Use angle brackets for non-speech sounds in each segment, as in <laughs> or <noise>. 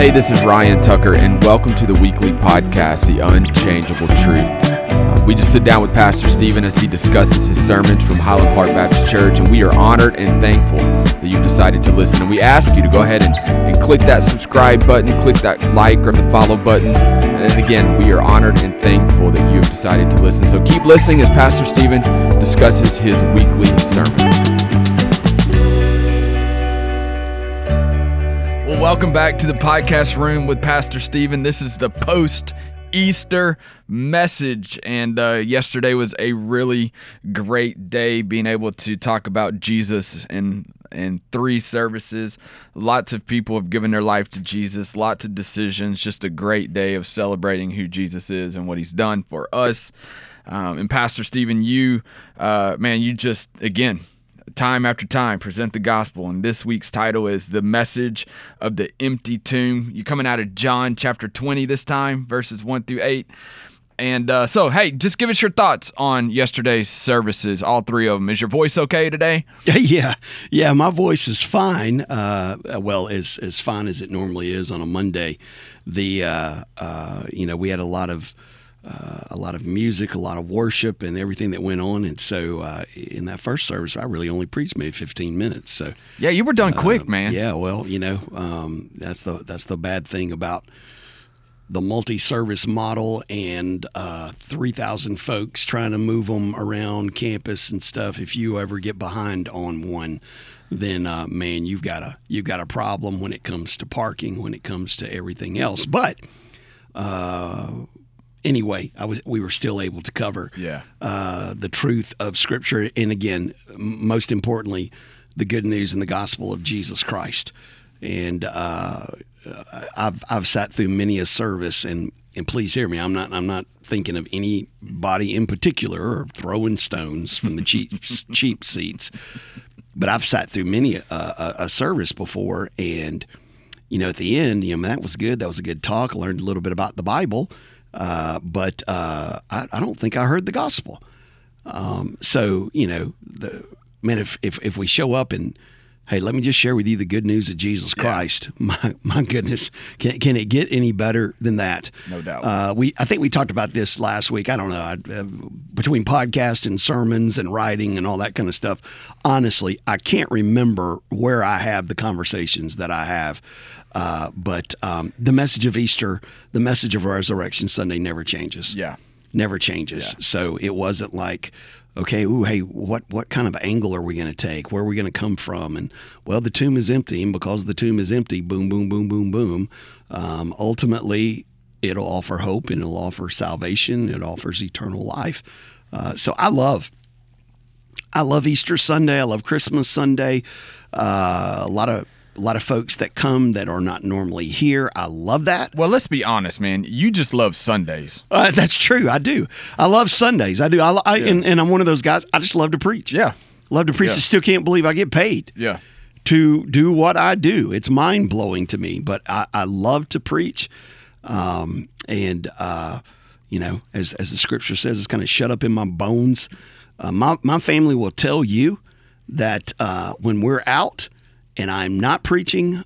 Hey, this is Ryan Tucker, and welcome to the weekly podcast, The Unchangeable Truth. Uh, we just sit down with Pastor Stephen as he discusses his sermons from Highland Park Baptist Church, and we are honored and thankful that you've decided to listen. And we ask you to go ahead and, and click that subscribe button, click that like or the follow button. And again, we are honored and thankful that you have decided to listen. So keep listening as Pastor Stephen discusses his weekly sermon. Well, welcome back to the podcast room with Pastor Stephen. This is the post Easter message. And uh, yesterday was a really great day being able to talk about Jesus in, in three services. Lots of people have given their life to Jesus, lots of decisions. Just a great day of celebrating who Jesus is and what he's done for us. Um, and Pastor Stephen, you, uh, man, you just, again, time after time present the gospel. And this week's title is the message of the empty tomb. You're coming out of john chapter 20 this time verses 1 through 8 and uh, so hey just give us your thoughts on yesterday's services all three of them. Is your voice okay today? <laughs> Yeah yeah my voice is fine uh, well as, as fine as it normally is on a monday. The uh, uh you know we had a lot of uh, a lot of music, a lot of worship, and everything that went on. And so, uh, in that first service, I really only preached maybe 15 minutes. So, yeah, you were done quick, uh, man. Yeah, well, you know, um, that's the that's the bad thing about the multi-service model and uh, 3,000 folks trying to move them around campus and stuff. If you ever get behind on one, then uh, man, you've got a you've got a problem when it comes to parking, when it comes to everything else. But uh, anyway, I was we were still able to cover yeah. uh, the truth of Scripture, and again, most importantly, the good news and the gospel of Jesus Christ. And uh, I've I've sat through many a service, and and please hear me. I'm not I'm not thinking of anybody in particular or throwing stones from the cheap <laughs> cheap seats, but I've sat through many a, a, a service before, and you know, at the end, you know, that was good. That was a good talk. I learned a little bit about the Bible uh, but uh, I, I, don't think I heard the gospel. Um, so you know, the man, if, if if we show up and hey, let me just share with you the good news of Jesus Christ. Yeah. <laughs> My my goodness, can can it get any better than that? No doubt. Uh, we I think we talked about this last week. I don't know I, uh, between podcasts and sermons and writing and all that kind of stuff. Honestly, I can't remember where I have the conversations that I have. Uh, but um, the message of Easter, the message of Resurrection Sunday never changes. Yeah. Never changes. Yeah. So it wasn't like, okay, ooh, hey, what, what kind of angle are we going to take? Where are we going to come from? And, well, the tomb is empty. And because the tomb is empty, boom, boom, boom, boom, boom, um, ultimately, it'll offer hope and it'll offer salvation. It offers eternal life. Uh, so I love I love Easter Sunday. I love Christmas Sunday. Uh, a lot of a lot of folks that come that are not normally here. I love that. Well, let's be honest, man. You just love Sundays. Uh, that's true. I do. I love Sundays. I do. I, I yeah. and, and, I'm one of those guys. I just love to preach. Yeah, love to preach. Yeah. I still can't believe I get paid. Yeah. To do what I do, it's mind blowing to me. But I, I love to preach, um, and uh, you know, as as the scripture says, it's kind of shut up in my bones. Uh, my my family will tell you that uh, when we're out and I'm not preaching,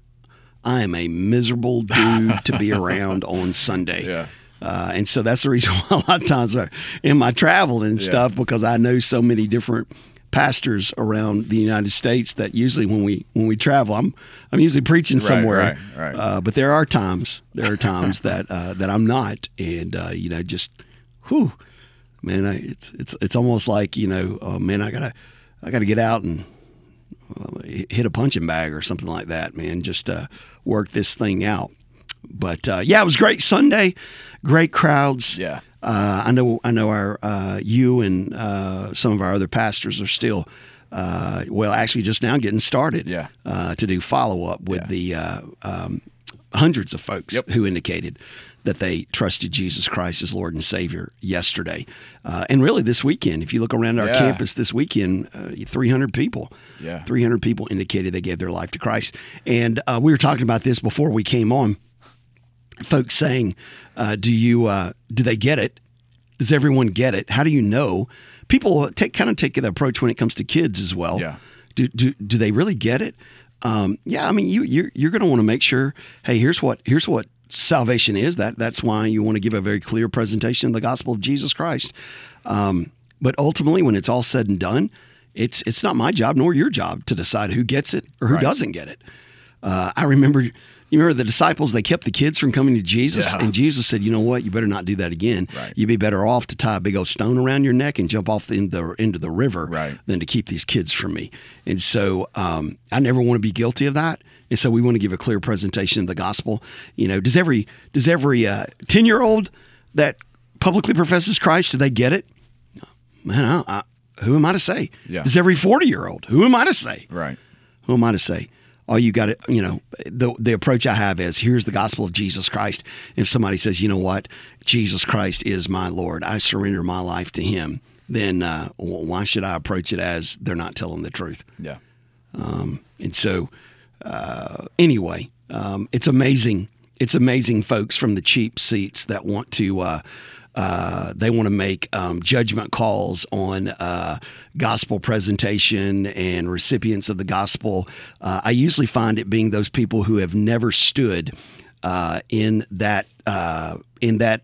I am a miserable <laughs> dude to be around on Sunday. Yeah. Uh, and so that's the reason <laughs> why a lot of times I, in my travel and stuff, yeah. because I know so many different pastors around the United States that usually when we when we travel, I'm I'm usually preaching somewhere. Right, right. Uh, but there are times there are times that uh, that I'm not, and uh, you know, just whew, man, I, it's it's it's almost like you know, oh, man, I gotta I gotta get out and hit a punching bag or something like that, man. Just uh, work this thing out. But uh, yeah, it was great Sunday, great crowds. Yeah, uh, I know. I know our uh, you and uh, some of our other pastors are still. Uh, well, actually, just now getting started. Yeah. to do follow up with yeah. the um, hundreds of folks yep. who indicated that they trusted Jesus Christ as Lord and Savior yesterday. Uh, and really this weekend, if you look around our yeah. campus this weekend, uh, 300 people. Yeah. 300 people indicated they gave their life to Christ. And uh, we were talking about this before we came on. Folks saying, uh, "Do you? Uh, do they get it? Does everyone get it? How do you know?" People take kind of take the approach when it comes to kids as well. Yeah. Do, do, do they really get it? um, yeah, I mean, you you're, you're going to want to make sure. Hey, here's what here's what salvation is. That that's why you want to give a very clear presentation of the gospel of Jesus Christ. Um, but ultimately, when it's all said and done, it's it's not my job nor your job to decide who gets it or who Right. doesn't get it. Uh, I remember, you remember the disciples. They kept the kids from coming to Jesus, Yeah. and Jesus said, "You know what? You better not do that again. Right. You'd be better off to tie a big old stone around your neck and jump off in the, into the river Right. than to keep these kids from me." And so, um, I never want to be guilty of that. And so, we want to give a clear presentation of the gospel. You know, does every does every ten year old that publicly professes Christ do they get it? Man, I, I, who am I to say? Yeah. Does every forty year old? Who am I to say? Right. who am I to say? All you got to, you know, the the approach I have is here's the gospel of Jesus Christ. If somebody says, you know what, Jesus Christ is my Lord, I surrender my life to Him, then uh, why should I approach it as they're not telling the truth? Yeah. And so, uh, anyway, um, it's amazing. It's amazing, folks from the cheap seats that want to. Uh, uh, they want to make um, judgment calls on uh, gospel presentation and recipients of the gospel. Uh, I usually find it being those people who have never stood uh, in that uh, in that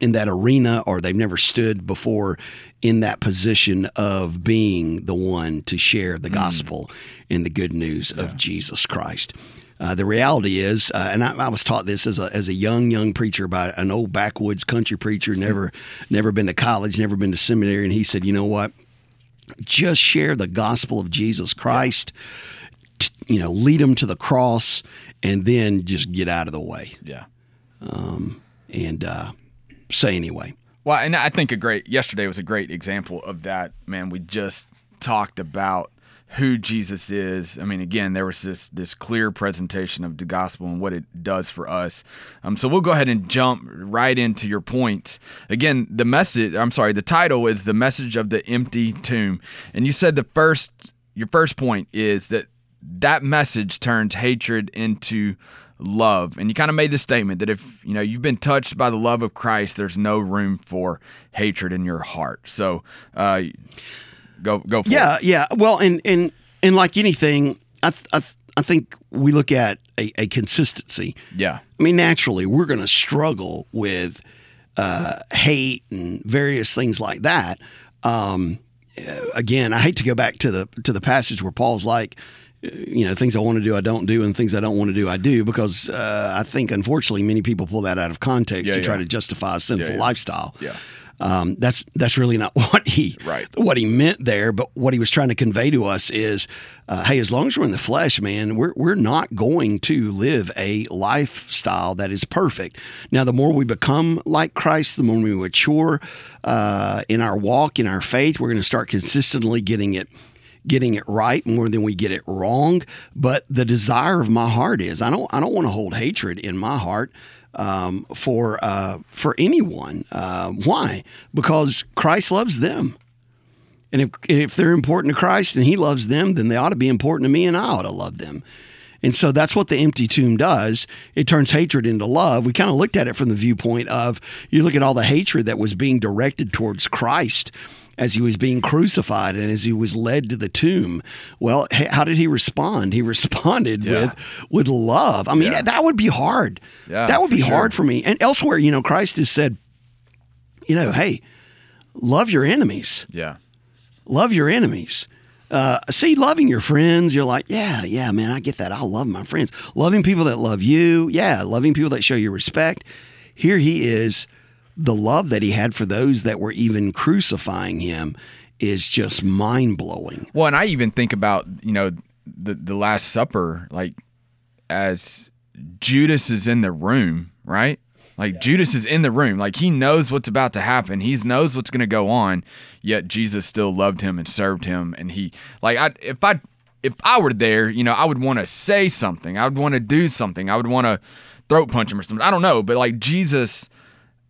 in that arena or they've never stood before in that position of being the one to share the gospel and the good news of Jesus Christ. Uh, the reality is, uh, and I, I was taught this as a, as a young young preacher by an old backwoods country preacher, never never been to college, never been to seminary, and he said, you know what? Just share the gospel of Jesus Christ. t- You know, lead them to the cross, and then just get out of the way. Yeah. And uh, say anyway. Well, and I think a great yesterday was a great example of that. Man, we just talked about who Jesus is. I mean, again, there was this this clear presentation of the gospel and what it does for us. Um, so we'll go ahead and jump right into your points. Again, the message. I'm sorry, the title is the message of the empty tomb, and you said the first your first point is that that message turns hatred into love and you kind of made the statement that if you know you've been touched by the love of christ there's no room for hatred in your heart so uh go go for Yeah, it yeah. Yeah. Well, and and and like anything, I th- I, th- I think we look at a, a consistency. yeah I mean, naturally, we're going to struggle with uh, hate and various things like that. Um, again, I hate to go back to the to the passage where Paul's like, you know, things I want to do, I don't do, and things I don't want to do, I do, because uh, I think unfortunately many people pull that out of context Yeah, to try to justify a sinful Yeah, yeah. lifestyle. Yeah. Um, that's that's really not <laughs> what he Right. what he meant there, but what he was trying to convey to us is, uh, hey, as long as we're in the flesh, man, we're we're not going to live a lifestyle that is perfect. Now, the more we become like Christ, the more we mature uh, in our walk, in our faith, we're going to start consistently getting it getting it right more than we get it wrong. But the desire of my heart is I don't I don't want to hold hatred in my heart um, for uh, for anyone. Uh, why? Because Christ loves them. And if, and if they're important to Christ and He loves them, then they ought to be important to me, and I ought to love them. And so that's what the empty tomb does. It turns hatred into love. We kind of looked at it from the viewpoint of you look at all the hatred that was being directed towards Christ as he was being crucified and as he was led to the tomb. Well, how did he respond? He <laughs> responded Yeah. with with love. I mean, Yeah. that would be hard. Yeah, that would be sure. hard for me. And elsewhere, you know, Christ has said, you know, hey, love your enemies yeah love your enemies. Uh, see, loving your friends, you're like, yeah, yeah, man, I get that. I love my friends. Loving people that love you, yeah, loving people that show you respect. Here he is. The love that he had for those that were even crucifying him is just mind blowing. well and i even think about you know the the last supper like as judas is in the room right? Like judas is in the room. Like he knows what's about to happen. He knows what's going to go on yet jesus still loved him and served him. And he like i if i if i were there you know i would want to say something. I would want to do something. I would want to throat punch him or something. I don't know. But like jesus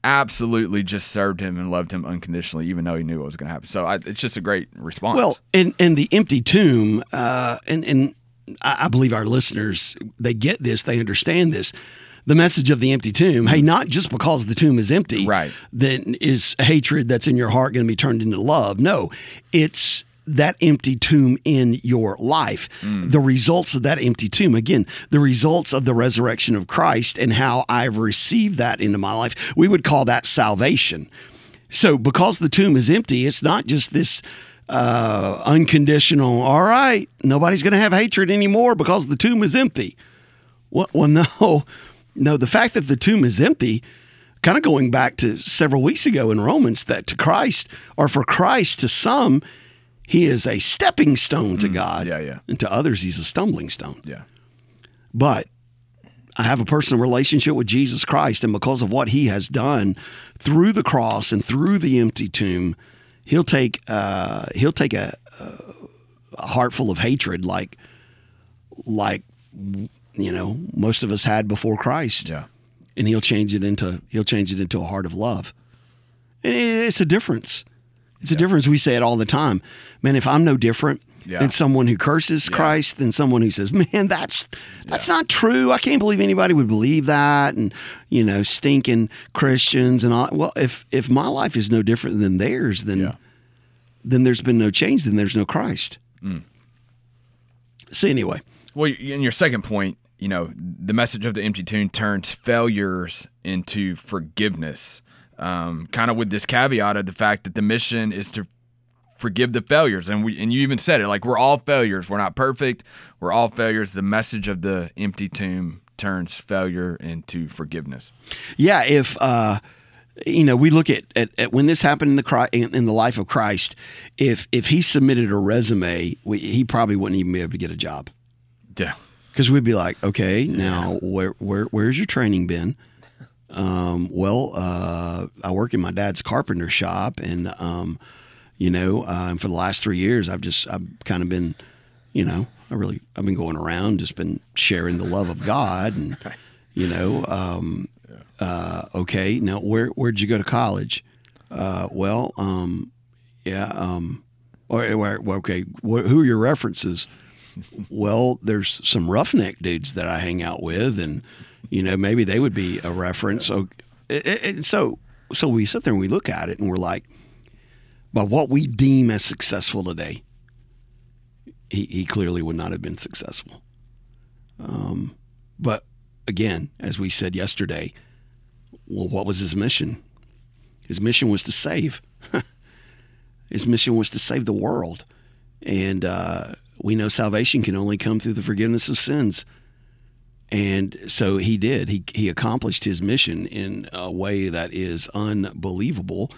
absolutely just served him and loved him unconditionally even though he knew what was going to happen so I, it's just a great response Well, and and the empty tomb, uh, and and I believe our listeners they get this, they understand this. The message of the empty tomb. Hey, not just because the tomb is empty, Right. Then is hatred that's in your heart going to be turned into love? No, it's that empty tomb in your life. The results of that empty tomb, again, the results of the resurrection of Christ and how I've received that into my life, we would call that salvation. So, because the tomb is empty, it's not just this uh, unconditional, all right, nobody's going to have hatred anymore because the tomb is empty. Well, well, <laughs> no, no, the fact that the tomb is empty, kind of going back to several weeks ago in Romans, that to Christ, or for Christ, to some, he is a stepping stone to God. yeah, yeah. And to others, he's a stumbling stone. Yeah. But I have a personal relationship with Jesus Christ, and because of what He has done through the cross and through the empty tomb, He'll take uh, He'll take a, a heart full of hatred, like like you know most of us had before Christ, Yeah. and He'll change it into He'll change it into a heart of love. And it's a difference. It's a difference. We say it all the time, man. If I'm no different. Yeah. Than someone who curses Christ, than someone who says, <laughs> "Man, that's that's not true. I can't believe anybody would believe that." And you know, stinking Christians and all. Well, if if my life is no different than theirs, then Yeah. then there's been no change. Then there's no Christ. Mm. So anyway, Well, in your second point, you know, the message of the empty tomb turns failures into forgiveness. Um, kind of with this caveat of the fact that the mission is to forgive the failures, and we and you even said it like we're all failures. We're not perfect. We're all failures. The message of the empty tomb turns failure into forgiveness. yeah. If uh, you know, we look at, at, at when this happened in the Chri- in, the life of Christ. If if he submitted a resume, we, he probably wouldn't even be able to get a job. Yeah. because we'd be like, okay, now where where where's your training been? Um, well, uh, I work in my dad's carpenter shop, and um, you know, uh, and for the last three years, I've just I've kind of been, you know, I really I've been going around, just been sharing the love of God, and you know, um, uh, okay, now where where'd you go to college? Uh, well, um, yeah, um, or, or okay, wh- who are your references? <laughs> well, there's some roughneck dudes that I hang out with, and you know maybe they would be a reference. So, and so so we sit there and we look at it and we're like, by what we deem as successful today, he, he clearly would not have been successful. Um, but again, as we said yesterday, well, what was his mission? His mission was to save. <laughs> his mission was to save the world, and uh, we know salvation can only come through the forgiveness of sins. And so he did. He he accomplished his mission in a way that is unbelievable.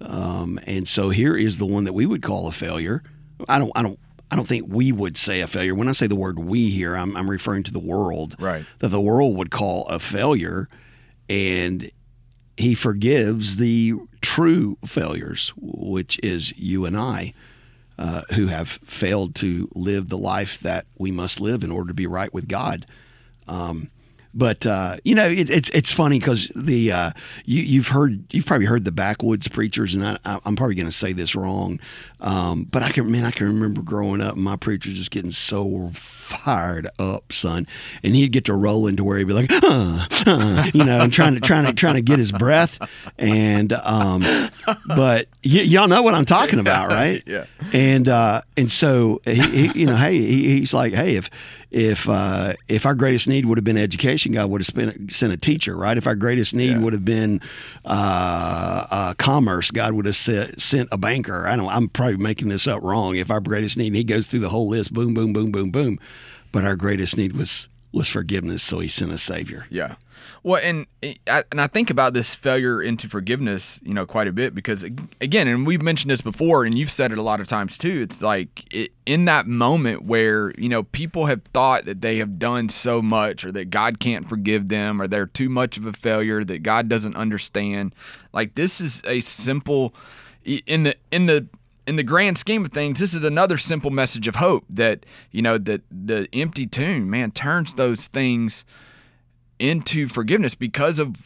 Um, and so here is the one that we would call a failure. I don't I don't I don't think we would say a failure. When I say the word we here, I'm, I'm referring to the world. Right. That the world would call a failure. And he forgives the true failures, which is you and I, uh, who have failed to live the life that we must live in order to be right with God. Um, but uh, you know, it, it's it's funny because the uh, you you've heard you've probably heard the backwoods preachers, and I, I'm probably going to say this wrong, um, but I can man I can remember growing up, and my preacher just getting so fired up, son, and he'd get to roll into where he'd be like, uh, uh, you know, and trying to trying to trying to get his breath, and um, but y- y'all know what I'm talking about, <laughs> right? Yeah. and uh, and so he, he you know, hey, he, he's like, hey, if if uh, if our greatest need would have been education, God would have spent, sent a teacher, right? If our greatest need Yeah. would have been uh, uh, commerce, God would have sent, sent a banker. I don't. I'm probably making this up wrong. If our greatest need, he goes through the whole list, boom, boom, boom, boom, boom. But our greatest need was was forgiveness, so He sent a Savior. Yeah. Well, and eh, I, and I think about this failure into forgiveness, you know, quite a bit because again, and we've mentioned this before, and you've said it a lot of times too. It's like it, in that moment where you know people have thought that they have done so much, or that God can't forgive them, or they're too much of a failure, that God doesn't understand. Like this is a simple in the in the in the grand scheme of things, this is another simple message of hope that you know that the empty tomb, man, turns those things into forgiveness because of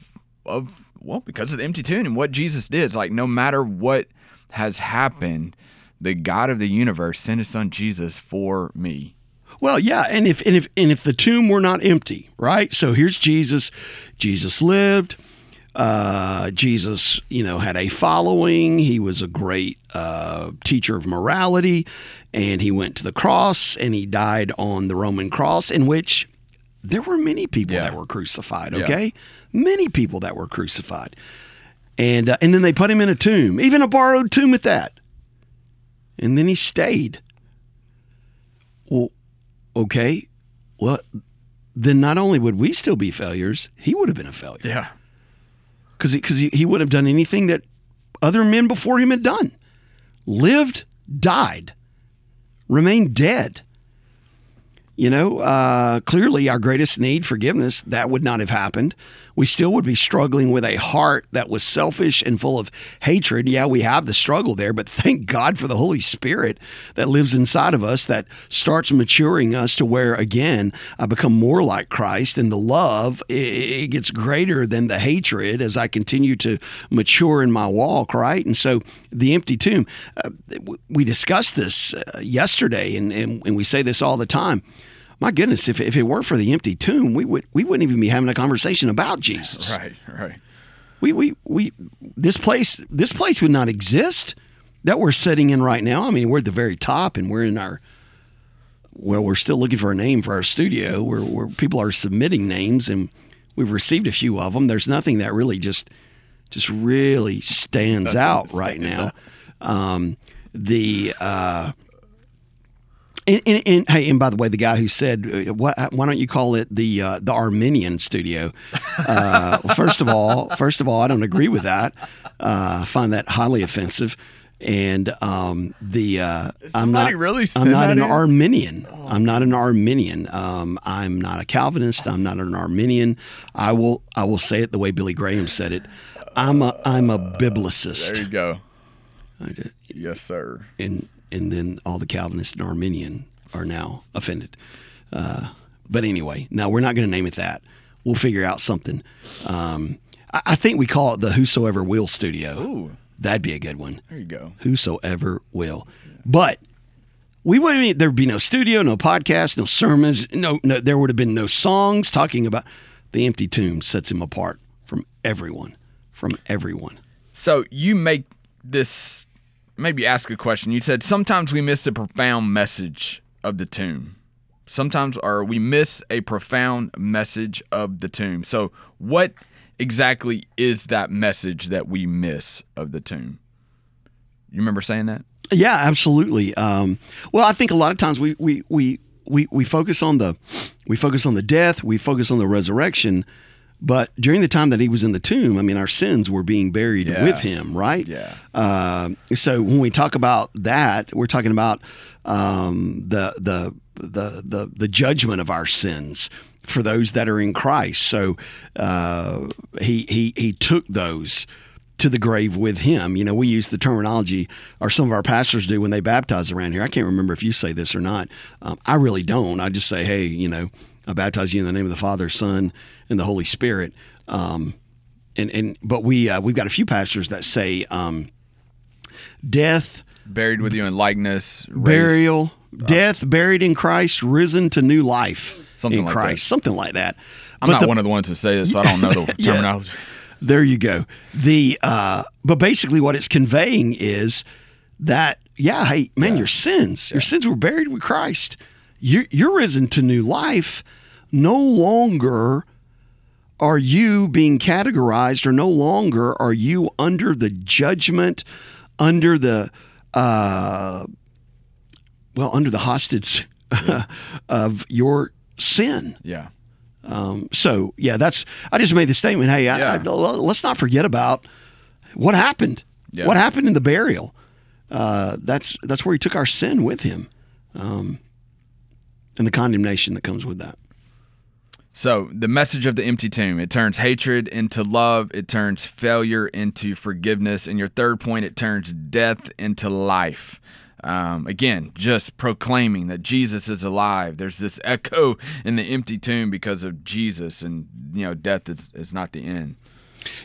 of well because of the empty tomb and what Jesus did. It's like no matter what has happened, the God of the universe sent His Son Jesus for me. Well, yeah, and if and if and if the tomb were not empty, right? So here's Jesus. Jesus lived. Uh, Jesus, you know, had a following. He was a great uh, teacher of morality, and he went to the cross and he died on the Roman cross, in which there were many people Yeah. that were crucified. Yeah. Okay, many people that were crucified, and uh, and then they put him in a tomb, even a borrowed tomb at that, and then he stayed. Well, okay, well, then not only would we still be failures, he would have been a failure Yeah. Because because he, he would have done anything that other men before him had done. Lived died remained dead. You know uh, clearly our greatest need forgiveness that would not have happened we still would be struggling with a heart that was selfish and full of hatred. Yeah we have the struggle there but <laughs> thank god for the holy spirit that lives inside of us that starts maturing us to where again i become more like christ and the love it gets greater than the hatred as i continue to mature in my walk right? And so the empty tomb uh, we discussed this uh, yesterday and, and, and we say this all the time my goodness, if, if it weren't for the empty tomb, we would we wouldn't even be having a conversation about Jesus. <laughs> Right. Right. We we we this place this place would not exist that we're sitting in right now. I mean, we're at the very top, and we're in our well, we're still looking for a name for our studio. Where where people are submitting names, and we've received a few of them. There's nothing that really just just really stands <laughs> out right now. Um, the uh, and, and, and hey, and by the way, the guy who said, uh, "What? Why don't you call it the uh, the Armenian studio?" Uh, first of all, first of all, I don't agree with that. Uh, I find that highly offensive. And um, the uh, I'm not really I'm not an here? Arminian. I'm not an Arminian. Um, I'm not a Calvinist. I'm not an Arminian. I will I will say it the way Billy Graham said it. I'm a I'm a biblicist. There you go. I did- Yes, sir. and and then all the Calvinists and Arminian are now offended. Uh, but anyway, no, we're not going to name it that. We'll figure out something. Um, I, I think we call it the Whosoever Will Studio. Ooh. That'd be a good one. There you go. Whosoever will. But we wouldn't. There'd be no studio, no podcast, no sermons. No, no. There would have been no songs talking about the empty tomb. Sets him apart from everyone. From everyone. So you make this maybe ask a question. You said sometimes we miss the profound message of the tomb. Sometimes or we miss a profound message of the tomb. So what exactly is that message that we miss of the tomb? You remember saying that? Yeah, absolutely. Um, well, I think a lot of times we we we we we focus on the we focus on the death, we focus on the resurrection, but during the time that he was in the tomb, I mean, our sins were being buried Yeah. with him, right? Yeah. Uh, so when we talk about that, we're talking about um, the, the the the the judgment of our sins for those that are in Christ. So uh, he he he took those to the grave with him. You know, we use the terminology, or some of our pastors do when they baptize around here. I can't remember if you say this or not. Um, I really don't. I just say, hey, you know, I baptize you in the name of the Father, Son, and the Holy Spirit. Um, and and but we uh, we've got a few pastors that say um, death, Buried with you in likeness, raised- burial, death, buried in Christ, risen to new life Something in like Christ, something like that. I'm But not the- one of the ones that say this, so I don't know the <laughs> Yeah. terminology. There you go. The uh, but basically what it's conveying is that yeah, hey man, your sins, your sins were buried with Christ. You're, you're risen to new life. No longer are you being categorized, or no longer are you under the judgment, under the uh, well, under the hostage <laughs> of your sin. Yeah. Um, so yeah, that's I just made the statement. Hey, I, Yeah. I, let's not forget about what happened. Yeah. What happened in the burial? Uh, that's that's where he took our sin with him, um, and the condemnation that comes with that. So, the message of the empty tomb it turns hatred into love, it turns failure into forgiveness. And your third point, it turns death into life. Um, again, just proclaiming that Jesus is alive. There's this echo in the empty tomb because of Jesus, and you know, death is, is not the end.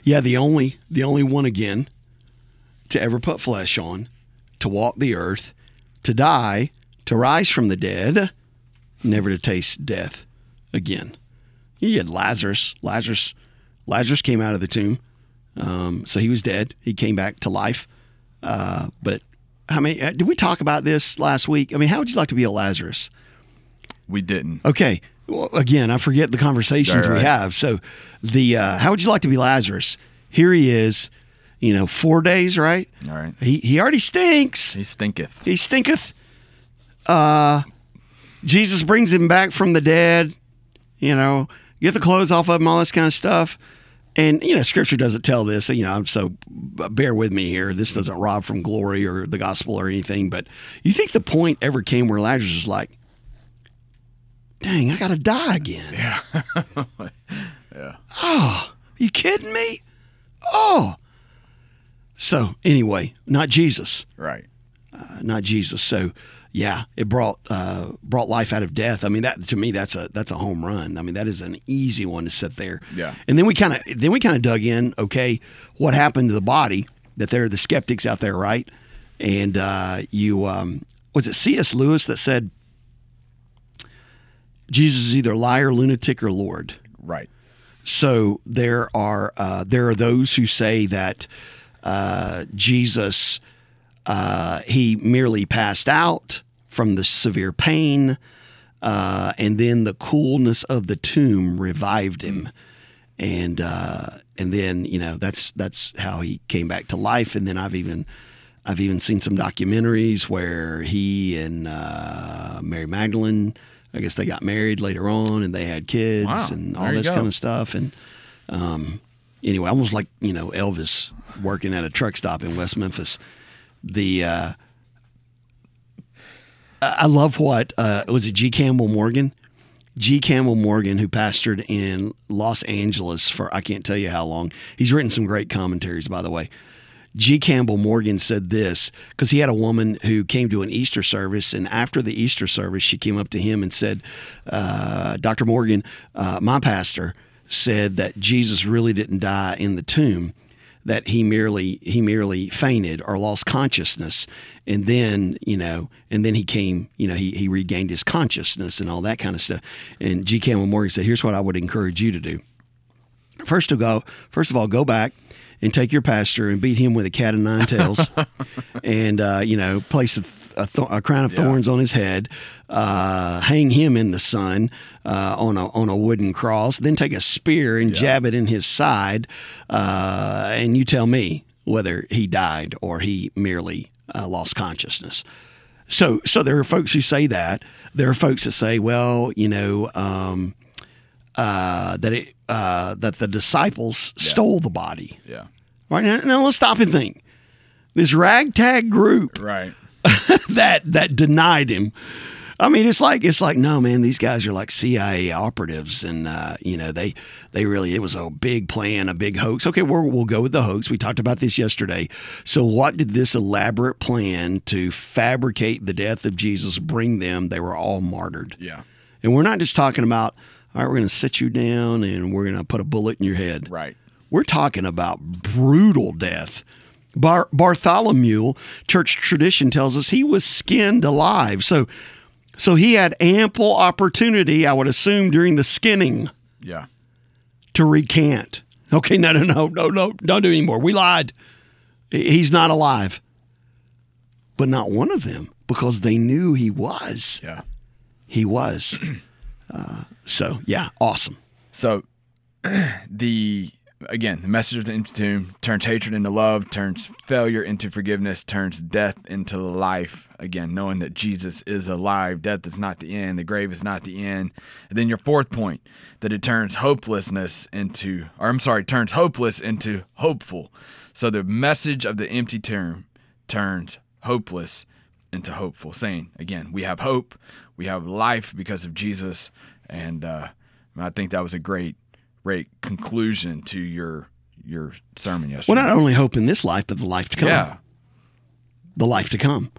Yeah, the only the only one again to ever put flesh on, to walk the earth, to die, to rise from the dead, never to taste death again. You had Lazarus. Lazarus Lazarus came out of the tomb. Um, so he was dead. He came back to life. Uh, but I mean, uh, did we talk about this last week? I mean, how would you like to be a Lazarus? We didn't. Okay. Well, again, I forget the conversations Right, we right. have. So, the uh, how would you like to be Lazarus? Here he is, you know, four days, right? All right. He he already stinks. He stinketh. He stinketh. Uh, Jesus brings him back from the dead. You know, get the clothes off of him, all this kind of stuff. And you know, Scripture doesn't tell this. You know, I'm so bear with me here. This doesn't rob from glory or the gospel or anything. But you think the point ever came where Lazarus was like, "Dang, I got to die again." <laughs> Yeah. Oh, you kidding me? Oh. So anyway, not Jesus. right. uh, not Jesus. So yeah, it brought uh, brought life out of death. I mean that to me that's a that's a home run. I mean that is an easy one to sit there. Yeah. And then we kind of then we kind of dug in. Okay, what happened to the body? That there are the skeptics out there, right? And uh, you um, was it C.S. Lewis that said Jesus is either liar, lunatic, or Lord. Right. So there are uh, there are those who say that uh, Jesus uh, he merely passed out from the severe pain, uh, and then the coolness of the tomb revived him, and uh, and then you know that's that's how he came back to life. And then I've even I've even seen some documentaries where he and uh, Mary Magdalene. I guess they got married later on, and they had kids Wow. and all this go. kind of stuff. And um, anyway, almost like you know Elvis working at a truck stop in West Memphis. The uh, I love what uh, was it G. Campbell Morgan, G. Campbell Morgan, who pastored in Los Angeles for I can't tell you how long. He's written some great commentaries, by the way. G. Campbell Morgan said this because he had a woman who came to an Easter service, and after the Easter service, she came up to him and said, uh, "Dr. Morgan, uh, my pastor said that Jesus really didn't die in the tomb." That he merely he merely fainted or lost consciousness. And then you know and then he came you know he, he regained his consciousness and all that kind of stuff. And g campbell morgan said here's what i would encourage you to do. First of all first of all go back and take your pastor and beat him with a cat of nine tails <laughs> and uh, you know place a, th- a, th- a crown of Yeah. thorns on his head uh, hang him in the sun uh, on a on a wooden cross then take a spear and jab it in his side uh, and you tell me whether he died or he merely uh, lost consciousness. So so there are folks who say that. There are folks that say well you know um, uh, that it uh, that the disciples stole the body Yeah. Right now, now let's stop and think. This ragtag group Right. <laughs> that that denied him. I mean, it's like it's like no man. These guys are like CIA operatives, and uh, you know they they really it was a big plan, a big hoax. Okay, we'll we'll go with the hoax. We talked about this yesterday. So, what did this elaborate plan to fabricate the death of Jesus bring them? They were all martyred. Yeah. And we're not just talking about all right, we're going to sit you down and we're going to put a bullet in your head. Right. We're talking about brutal death. Bar- Bartholomew, church tradition tells us he was skinned alive. So, so he had ample opportunity, I would assume, during the skinning Yeah. to recant. Okay, no, no, no, no, no, don't do anymore. We lied. He's not alive. But not one of them, because they knew he was. Yeah. He was. <clears throat> Uh, so, yeah, awesome. So <clears throat> the again, the message of the empty tomb turns hatred into love, turns failure into forgiveness, turns death into life. Again, knowing that Jesus is alive, death is not the end, the grave is not the end. And then your fourth point, that it turns hopelessness into or I'm sorry, turns hopeless into hopeful. So the message of the empty tomb turns hopeless into hopeful, saying again, we have hope, we have life because of Jesus, and uh, I think that was a great, great conclusion to your your sermon yesterday. Well, not only hope in this life, but the life to come. yeah, the life to come.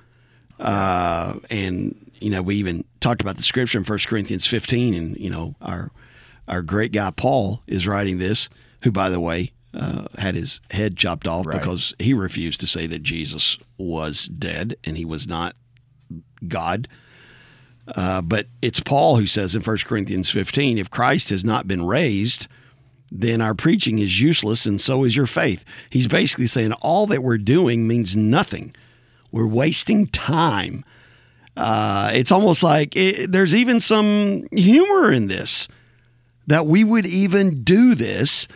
Uh, and you know, we even talked about the scripture in 1 Corinthians 15, and you know, our our great guy Paul is writing this, who, by the way, uh, had his head chopped off Right. because he refused to say that Jesus was dead and he was not God. Uh, but it's Paul who says in 1 Corinthians 15, if Christ has not been raised, then our preaching is useless and so is your faith. He's basically saying all that we're doing means nothing. We're wasting time. Uh, it's almost like it, there's even some humor in this that we would even do this.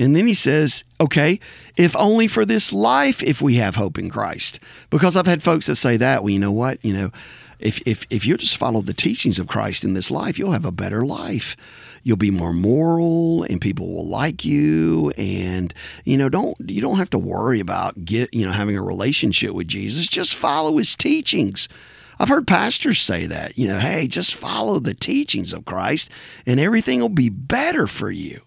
And then he says, okay, if only for this life, if we have hope in Christ. Because I've had folks that say that, well, you know what? You know, if, if, if you just follow the teachings of Christ in this life, you'll have a better life. You'll be more moral and people will like you. And, you know, don't, you don't have to worry about get, you know, having a relationship with Jesus. Just follow his teachings. I've heard pastors say that, you know, hey, just follow the teachings of Christ and everything will be better for you.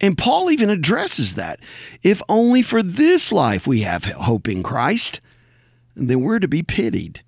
And Paul even addresses that. If only for this life we have hope in Christ, then we're to be pitied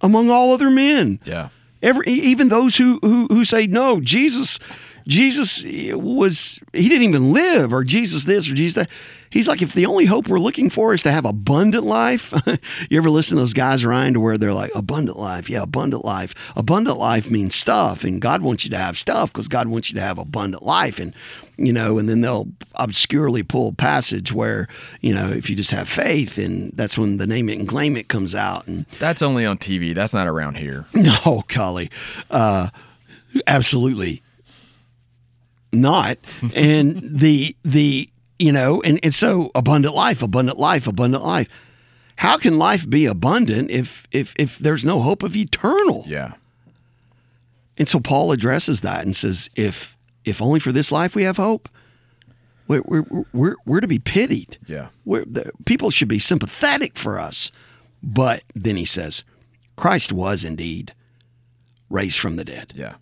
among all other men. Yeah. Every, even those who, who who say no, Jesus, Jesus was he didn't even live, or Jesus this or Jesus that. He's like, if the only hope we're looking for is to have abundant life, <laughs> you ever listen to those guys, Ryan, to where they're like, abundant life? Yeah, abundant life. Abundant life means stuff, and God wants you to have stuff because God wants you to have abundant life. And, you know, and then they'll obscurely pull a passage where, you know, if you just have faith, and that's when the name it and claim it comes out. And That's only on TV. That's not around here. <laughs> no, Cully, uh, absolutely not. and the the you know, and, and so abundant life, abundant life, abundant life. How can life be abundant if if if there's no hope of eternal? Yeah. And so Paul addresses that and says, if if only for this life we have hope, we're we're we're, we're to be pitied. Yeah. We're, the, people should be sympathetic for us. But then he says, Christ was indeed raised from the dead. Yeah.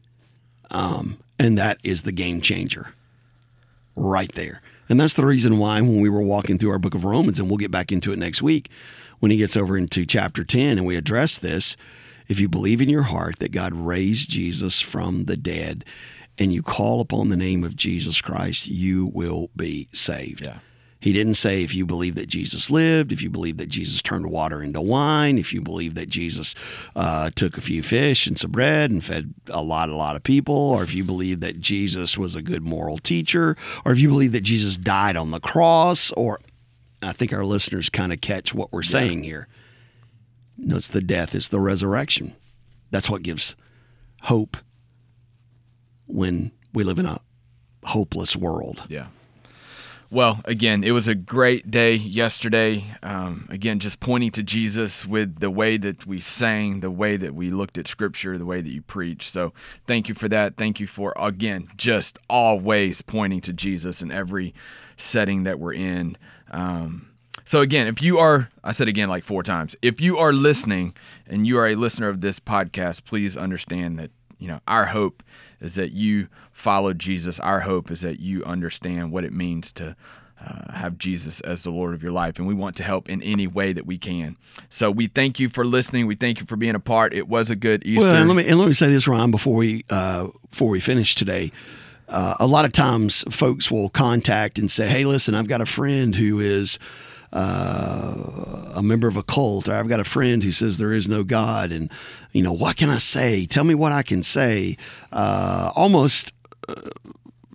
Um, and that is the game changer right there. And that's the reason why when we were walking through our book of Romans, and we'll get back into it next week, when he gets over into chapter 10 and we address this, if you believe in your heart that God raised Jesus from the dead and you call upon the name of Jesus Christ, you will be saved. Yeah. He didn't say if you believe that Jesus lived, if you believe that Jesus turned water into wine, if you believe that Jesus uh, took a few fish and some bread and fed a lot, a lot of people, or if you believe that Jesus was a good moral teacher, or if you believe that Jesus died on the cross, or I think our listeners kind of catch what we're saying here. No, it's the death, it's the resurrection. That's what gives hope when we live in a hopeless world. Yeah. Well, again, it was a great day yesterday. Um, again, just pointing to Jesus with the way that we sang, the way that we looked at Scripture, the way that you preach. So, thank you for that. Thank you for, again, just always pointing to Jesus in every setting that we're in. Um, so, again, if you are, I said again like four times, if you are listening and you are a listener of this podcast, please understand that, you know, our hope is that you follow Jesus. Our hope is that you understand what it means to uh, have Jesus as the Lord of your life. And we want to help in any way that we can. So we thank you for listening. We thank you for being a part. It was a good Easter. Well, and let me and let me say this, Ron, before we uh, before we finish today. Uh, a lot of times, folks will contact and say, "Hey, listen, I've got a friend who is." Uh, a member of a cult, or I've got a friend who says there is no God, and you know what can I say? Tell me what I can say, uh, almost uh,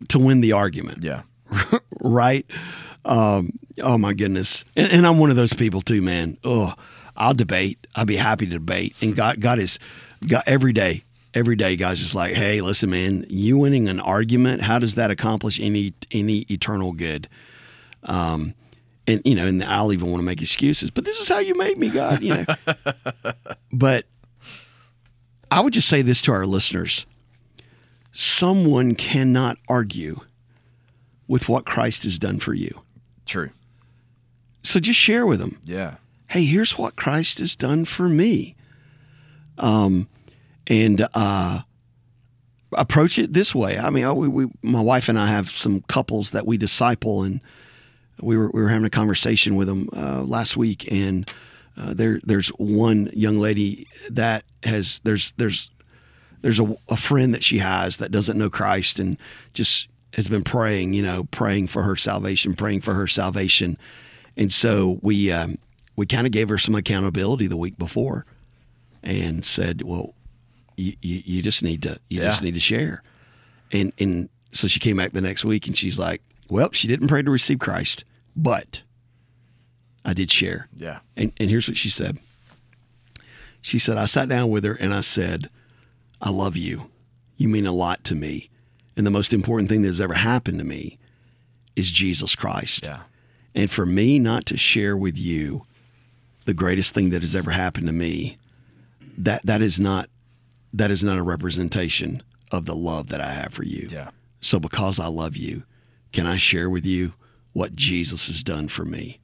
to win the argument. yeah. <laughs> right? Um, oh my goodness, and, and I'm one of those people too, man. Oh, I'll debate. I'll be happy to debate. And God, God is, God every day, every day, God's just like, hey, listen, man, you winning an argument, how does that accomplish any any eternal good? Um, and you know, and I'll even want to make excuses, but this is how you made me, God. You know, <laughs> but I would just say this to our listeners: someone cannot argue with what Christ has done for you. True. So just share with them. Yeah. Hey, here's what Christ has done for me. Um, and uh, approach it this way. I mean, we, we, my wife and I have some couples that we disciple, and we were we were having a conversation with them uh, last week, and uh, there there's one young lady that has there's there's there's a, a friend that she has that doesn't know Christ and just has been praying, you know, praying for her salvation, praying for her salvation, and so we um, we kind of gave her some accountability the week before, and said, well, you, you, you just need to you Yeah. just need to share, and and so she came back the next week and she's like, Well, she didn't pray to receive Christ, but I did share. Yeah. And, and here's what she said She said, I sat down with her and I said, I love you. You mean a lot to me. And the most important thing that has ever happened to me is Jesus Christ. Yeah. And for me not to share with you the greatest thing that has ever happened to me, that that is not that is not a representation of the love that I have for you. Yeah. So because I love you, can I share with you what Jesus has done for me?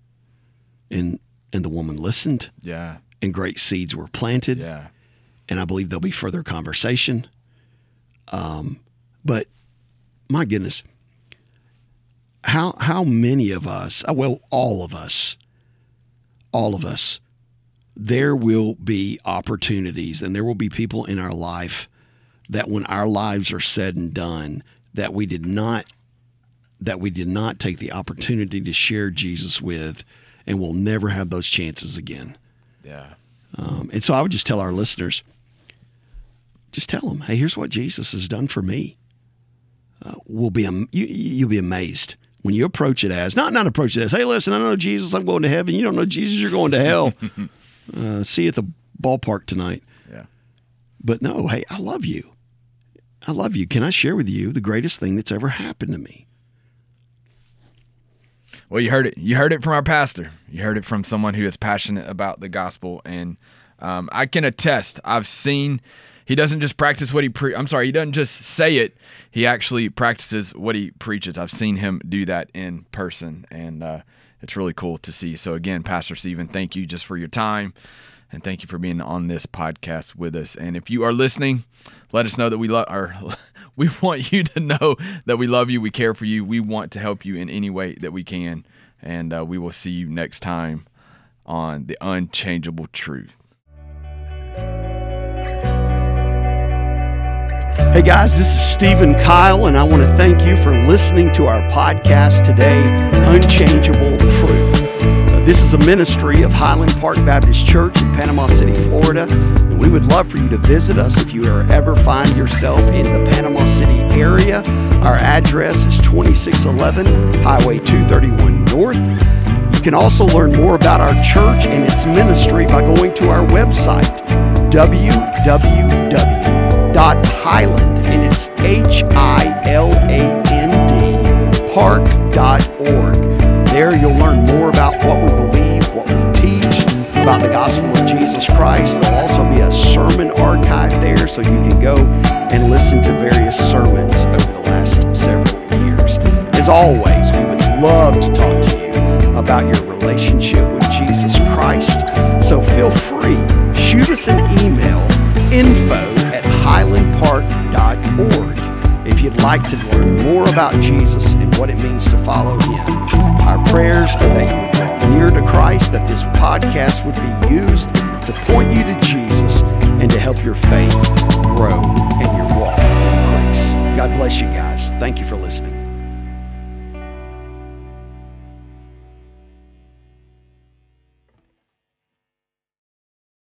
And and the woman listened Yeah. and great seeds were planted Yeah. and I believe there'll be further conversation. Um, but my goodness, how how many of us? uh, Well, all of us, all of us. There will be opportunities, and there will be people in our life that, when our lives are said and done, that we did not that we did not take the opportunity to share Jesus with, and we'll never have those chances again. Yeah. Um, and so I would just tell our listeners, just tell them, hey, here's what Jesus has done for me. Uh, we'll be am- you, you'll be amazed when you approach it as not not approach it as, hey, listen, I know Jesus, I'm going to heaven. You don't know Jesus, you're going to hell. <laughs> uh, see you at the ballpark tonight. Yeah. But no, hey, I love you. I love you. Can I share with you the greatest thing that's ever happened to me? Well, you heard it. You heard it from our pastor. You heard it from someone who is passionate about the gospel, and um, I can attest. I've seen he doesn't just practice what he pre. I'm sorry, he doesn't just say it. He actually practices what he preaches. I've seen him do that in person, and uh, it's really cool to see. So again, Pastor Stephen, thank you just for your time, and thank you for being on this podcast with us. And if you are listening, let us know that we love our <laughs> we want you to know that we love you, we care for you, we want to help you in any way that we can, and uh, we will see you next time on the unchangeable truth. Hey guys, this is Stephen Kyle, and I want to thank you for listening to our podcast today, Unchangeable Truth. Uh, this is a ministry of Hiland Park Baptist Church in Panama City, Florida, and we would love for you to visit us if you ever find yourself in the Panama City area. Our address is 2611 Highway 231 North. You can also learn more about our church and its ministry by going to our website, www dot Hiland, and it's H I L A N D park.org. You'll learn more about what we believe, what we teach, about the gospel of Jesus Christ. There'll also be a sermon archive there so you can go and listen to various sermons over the last several years. As always, we would love to talk to you about your relationship with Jesus Christ. So feel free, shoot us an email, info at hilandpark.org if you'd like to learn more about Jesus and what it means to follow him. Our prayers are that you would draw near to Christ, that this podcast would be used to point you to Jesus and to help your faith grow and your walk increase. God bless you guys. Thank you for listening.